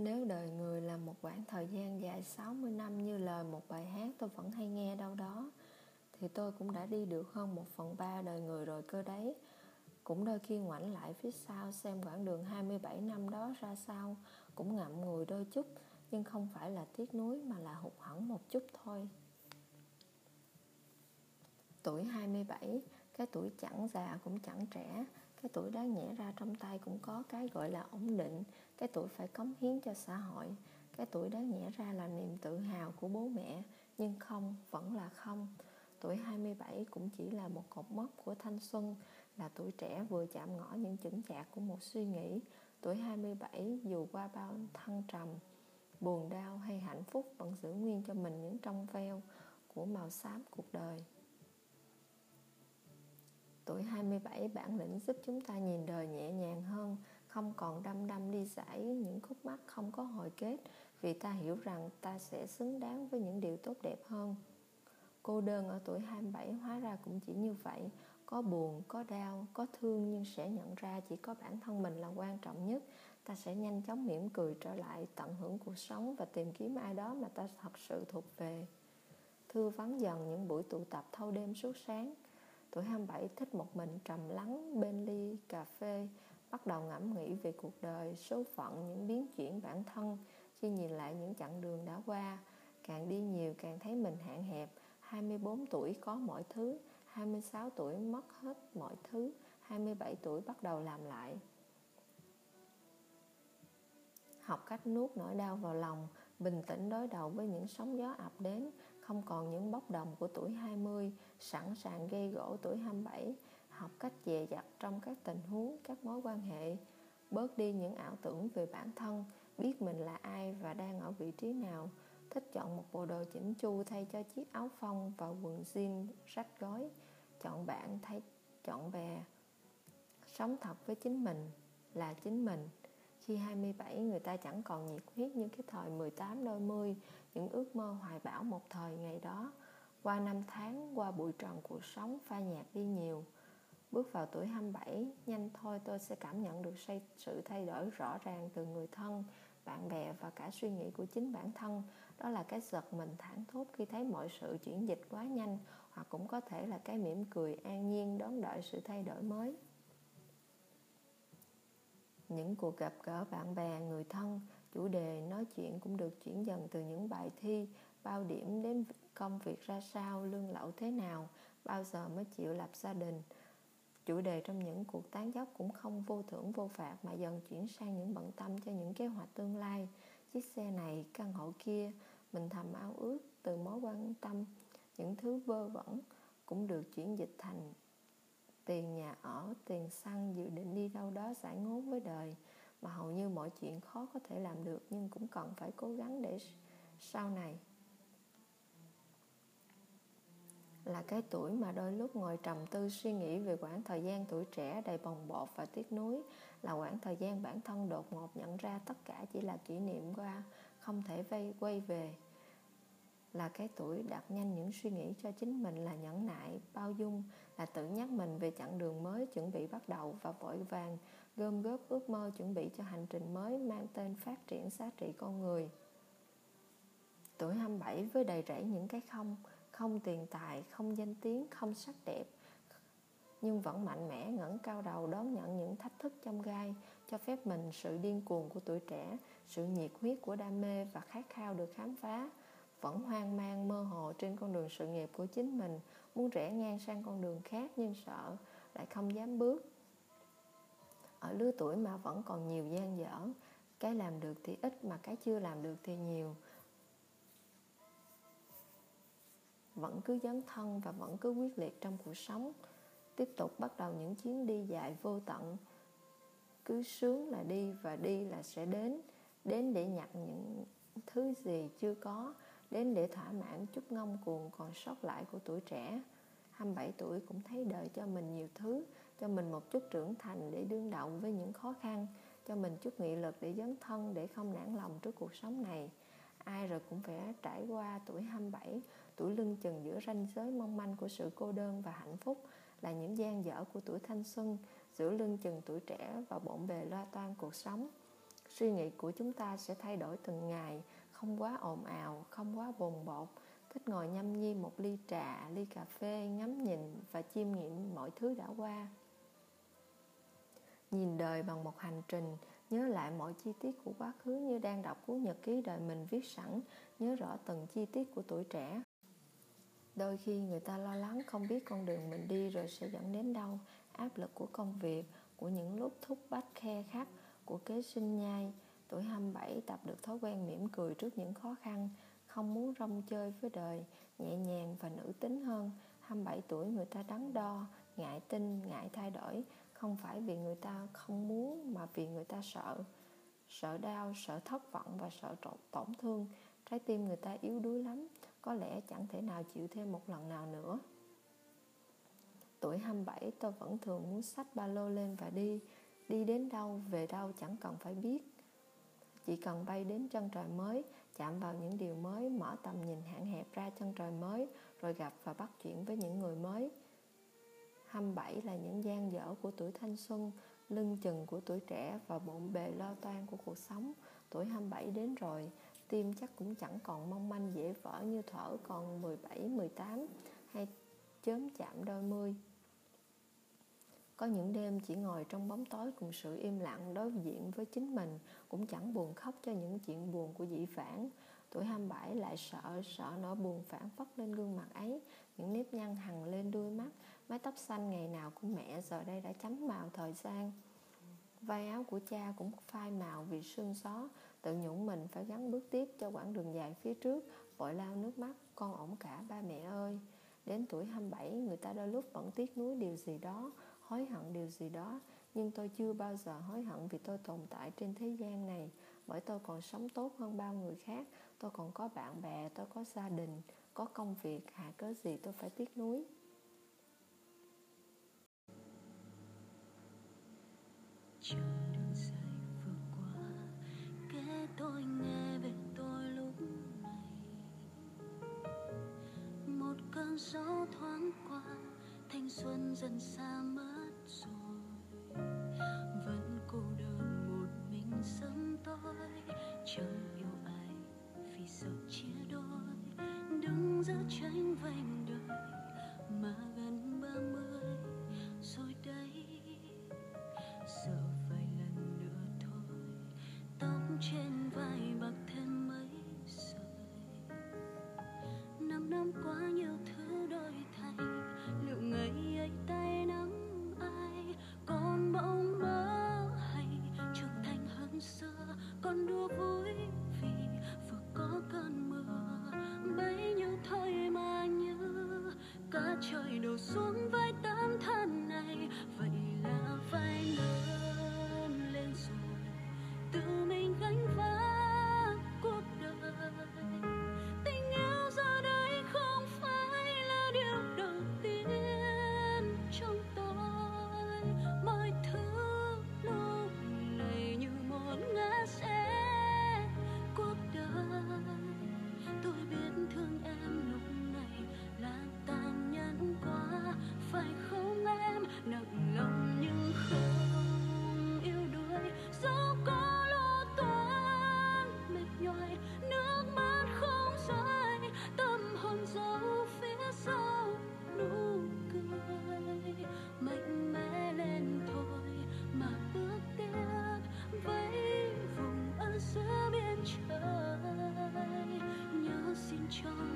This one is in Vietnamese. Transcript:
Nếu đời người là một khoảng thời gian dài 60 năm như lời một bài hát tôi vẫn hay nghe đâu đó, thì tôi cũng đã đi được hơn một phần ba đời người rồi cơ đấy. Cũng đôi khi ngoảnh lại phía sau xem quãng đường 27 năm đó ra sao, cũng ngậm ngùi đôi chút, nhưng không phải là tiếc nuối mà là hụt hẫng một chút thôi. Tuổi 27, cái tuổi chẳng già cũng chẳng trẻ, cái tuổi đáng nhẽ ra trong tay cũng có cái gọi là ổn định, cái tuổi phải cống hiến cho xã hội. Cái tuổi đáng nhẽ ra là niềm tự hào của bố mẹ, nhưng không, vẫn là không. Tuổi 27 cũng chỉ là một cột mốc của thanh xuân, là tuổi trẻ vừa chạm ngõ những chững chạc của một suy nghĩ. Tuổi 27 dù qua bao thăng trầm, buồn đau hay hạnh phúc vẫn giữ nguyên cho mình những trong veo của màu xám cuộc đời. Tuổi 27 bản lĩnh giúp chúng ta nhìn đời nhẹ nhàng hơn, không còn đâm đâm đi giải những khúc mắc không có hồi kết vì ta hiểu rằng ta sẽ xứng đáng với những điều tốt đẹp hơn. Cô đơn ở tuổi 27 hóa ra cũng chỉ như vậy, có buồn, có đau, có thương nhưng sẽ nhận ra chỉ có bản thân mình là quan trọng nhất. Ta sẽ nhanh chóng mỉm cười trở lại, tận hưởng cuộc sống và tìm kiếm ai đó mà ta thật sự thuộc về. Thư vắng dần những buổi tụ tập thâu đêm suốt sáng, Tuổi 27 thích một mình trầm lắng bên ly cà phê, bắt đầu ngẫm nghĩ về cuộc đời, số phận, những biến chuyển bản thân. Khi nhìn lại những chặng đường đã qua, càng đi nhiều càng thấy mình hạn hẹp. 24 tuổi có mọi thứ, 26 tuổi mất hết mọi thứ, 27 tuổi bắt đầu làm lại. Học cách nuốt nỗi đau vào lòng, bình tĩnh đối đầu với những sóng gió ập đến, không còn những bốc đồng của tuổi 20, sẵn sàng gây gỗ tuổi 27, học cách dè dặt trong các tình huống, các mối quan hệ, bớt đi những ảo tưởng về bản thân, biết mình là ai và đang ở vị trí nào, thích chọn một bộ đồ chỉnh chu thay cho chiếc áo phông và quần jean rách gói, chọn bạn thay chọn bè, sống thật với chính mình, là chính mình. Khi 27 người ta chẳng còn nhiệt huyết như cái thời 18 đôi mươi những ước mơ hoài bão một thời ngày đó. Qua năm tháng, qua bụi trần cuộc sống pha nhạt đi nhiều. Bước vào tuổi 27 nhanh thôi, tôi sẽ cảm nhận được sự thay đổi rõ ràng từ người thân, bạn bè và cả suy nghĩ của chính bản thân. Đó là cái giật mình thẳng thốt khi thấy mọi sự chuyển dịch quá nhanh, hoặc cũng có thể là cái mỉm cười an nhiên đón đợi sự thay đổi mới. Những cuộc gặp gỡ bạn bè, người thân chủ đề nói chuyện cũng được chuyển dần từ những bài thi, bao điểm đến công việc ra sao, lương lậu thế nào, bao giờ mới chịu lập gia đình. Chủ đề trong những cuộc tán dốc cũng không vô thưởng vô phạt mà dần chuyển sang những bận tâm cho những kế hoạch tương lai. Chiếc xe này, căn hộ kia, mình thầm ao ước từ mối quan tâm, những thứ vơ vẩn cũng được chuyển dịch thành tiền nhà ở, tiền xăng dự định đi đâu đó giải ngốn với đời mà hầu như mọi chuyện khó có thể làm được, nhưng cũng cần phải cố gắng để sau này. Là cái tuổi mà đôi lúc ngồi trầm tư suy nghĩ về khoảng thời gian tuổi trẻ đầy bồng bột và tiếc nuối, là khoảng thời gian bản thân đột ngột nhận ra tất cả chỉ là kỷ niệm qua, không thể vây quay về. Là cái tuổi đặt nhanh những suy nghĩ cho chính mình là nhẫn nại, bao dung, là tự nhắc mình về chặng đường mới chuẩn bị bắt đầu và vội vàng gom góp ước mơ chuẩn bị cho hành trình mới mang tên phát triển giá trị con người. Tuổi 27 với đầy rẫy những cái không không tiền tài, không danh tiếng, không sắc đẹp, nhưng vẫn mạnh mẽ, ngẩng cao đầu, đón nhận những thách thức trong gai, cho phép mình sự điên cuồng của tuổi trẻ, sự nhiệt huyết của đam mê và khát khao được khám phá. Vẫn hoang mang, mơ hồ trên con đường sự nghiệp của chính mình, muốn rẽ ngang sang con đường khác nhưng sợ lại không dám bước ở lứa tuổi mà vẫn còn nhiều gian dở, cái làm được thì ít mà cái chưa làm được thì nhiều. Vẫn cứ dấn thân và vẫn cứ quyết liệt trong cuộc sống. Tiếp tục bắt đầu những chuyến đi dài vô tận. Cứ sướng là đi và đi là sẽ đến. Đến để nhặt những thứ gì chưa có. Đến để thỏa mãn chút ngông cuồng còn sót lại của tuổi trẻ. 27 tuổi cũng thấy đợi cho mình nhiều thứ, cho mình một chút trưởng thành để đương đầu với những khó khăn, cho mình chút nghị lực để dấn thân, để không nản lòng trước cuộc sống này. Ai rồi cũng phải trải qua tuổi 27 tuổi lưng chừng giữa ranh giới mong manh của sự cô đơn và hạnh phúc là những gian dở của tuổi thanh xuân, giữa lưng chừng tuổi trẻ và bộn bề lo toan cuộc sống. Suy nghĩ của chúng ta sẽ thay đổi từng ngày, không quá ồn ào, không quá bồn bột thích ngồi nhâm nhi một ly trà, ly cà phê, ngắm nhìn và chiêm nghiệm mọi thứ đã qua. Nhìn đời bằng một hành trình, nhớ lại mọi chi tiết của quá khứ như đang đọc cuốn nhật ký đời mình viết sẵn, nhớ rõ từng chi tiết của tuổi trẻ. Đôi khi người ta lo lắng không biết con đường mình đi rồi sẽ dẫn đến đâu, áp lực của công việc, của những lúc thúc bách khe khắc của kế sinh nhai. Tuổi 27 tập được thói quen mỉm cười trước những khó khăn không muốn rong chơi với đời, nhẹ nhàng và nữ tính hơn. 27 tuổi người ta đắn đo, ngại tin, ngại thay đổi. Không phải vì người ta không muốn mà vì người ta sợ sợ đau, sợ thất vọng và sợ tổn thương. Trái tim người ta yếu đuối lắm, có lẽ chẳng thể nào chịu thêm một lần nào nữa. Tuổi 27 tôi vẫn thường muốn xách ba lô lên và đi. Đi đến đâu, về đâu chẳng cần phải biết. Chỉ cần bay đến chân trời mới chạm vào những điều mới mở tầm nhìn hạn hẹp ra chân trời mới rồi gặp và bắt chuyện với những người mới 27 là những gian dở của tuổi thanh xuân, lưng chừng của tuổi trẻ và bộn bề lo toan của cuộc sống. Tuổi 27 đến rồi, tim chắc cũng chẳng còn mong manh dễ vỡ như thở còn 17, 18 hay chớm chạm đôi mươi. Có những đêm chỉ ngồi trong bóng tối cùng sự im lặng đối diện với chính mình, cũng chẳng buồn khóc cho những chuyện buồn của dĩ vãng. Tuổi 27 lại sợ, sợ nỗi buồn phản phất lên gương mặt ấy, những nếp nhăn hằn lên đuôi mắt, mái tóc xanh ngày nào của mẹ giờ đây đã chấm màu thời gian. Vai áo của cha cũng phai màu vì sương gió, tự nhủ mình phải gắn bước tiếp cho quãng đường dài phía trước, vội lao nước mắt, con ổn cả ba mẹ ơi. Đến tuổi 27, người ta đôi lúc vẫn tiếc nuối điều gì đó, hối hận điều gì đó, nhưng tôi chưa bao giờ hối hận vì tôi tồn tại trên thế gian này, bởi tôi còn sống tốt hơn bao người khác, tôi còn có bạn bè, tôi có gia đình, có công việc, hạ cớ gì tôi phải tiếc nuối. đường dài vừa qua kể tôi nghe về tôi lúc này một cơn gió thoáng qua thanh xuân dần xa mơ giữa tranh vành 就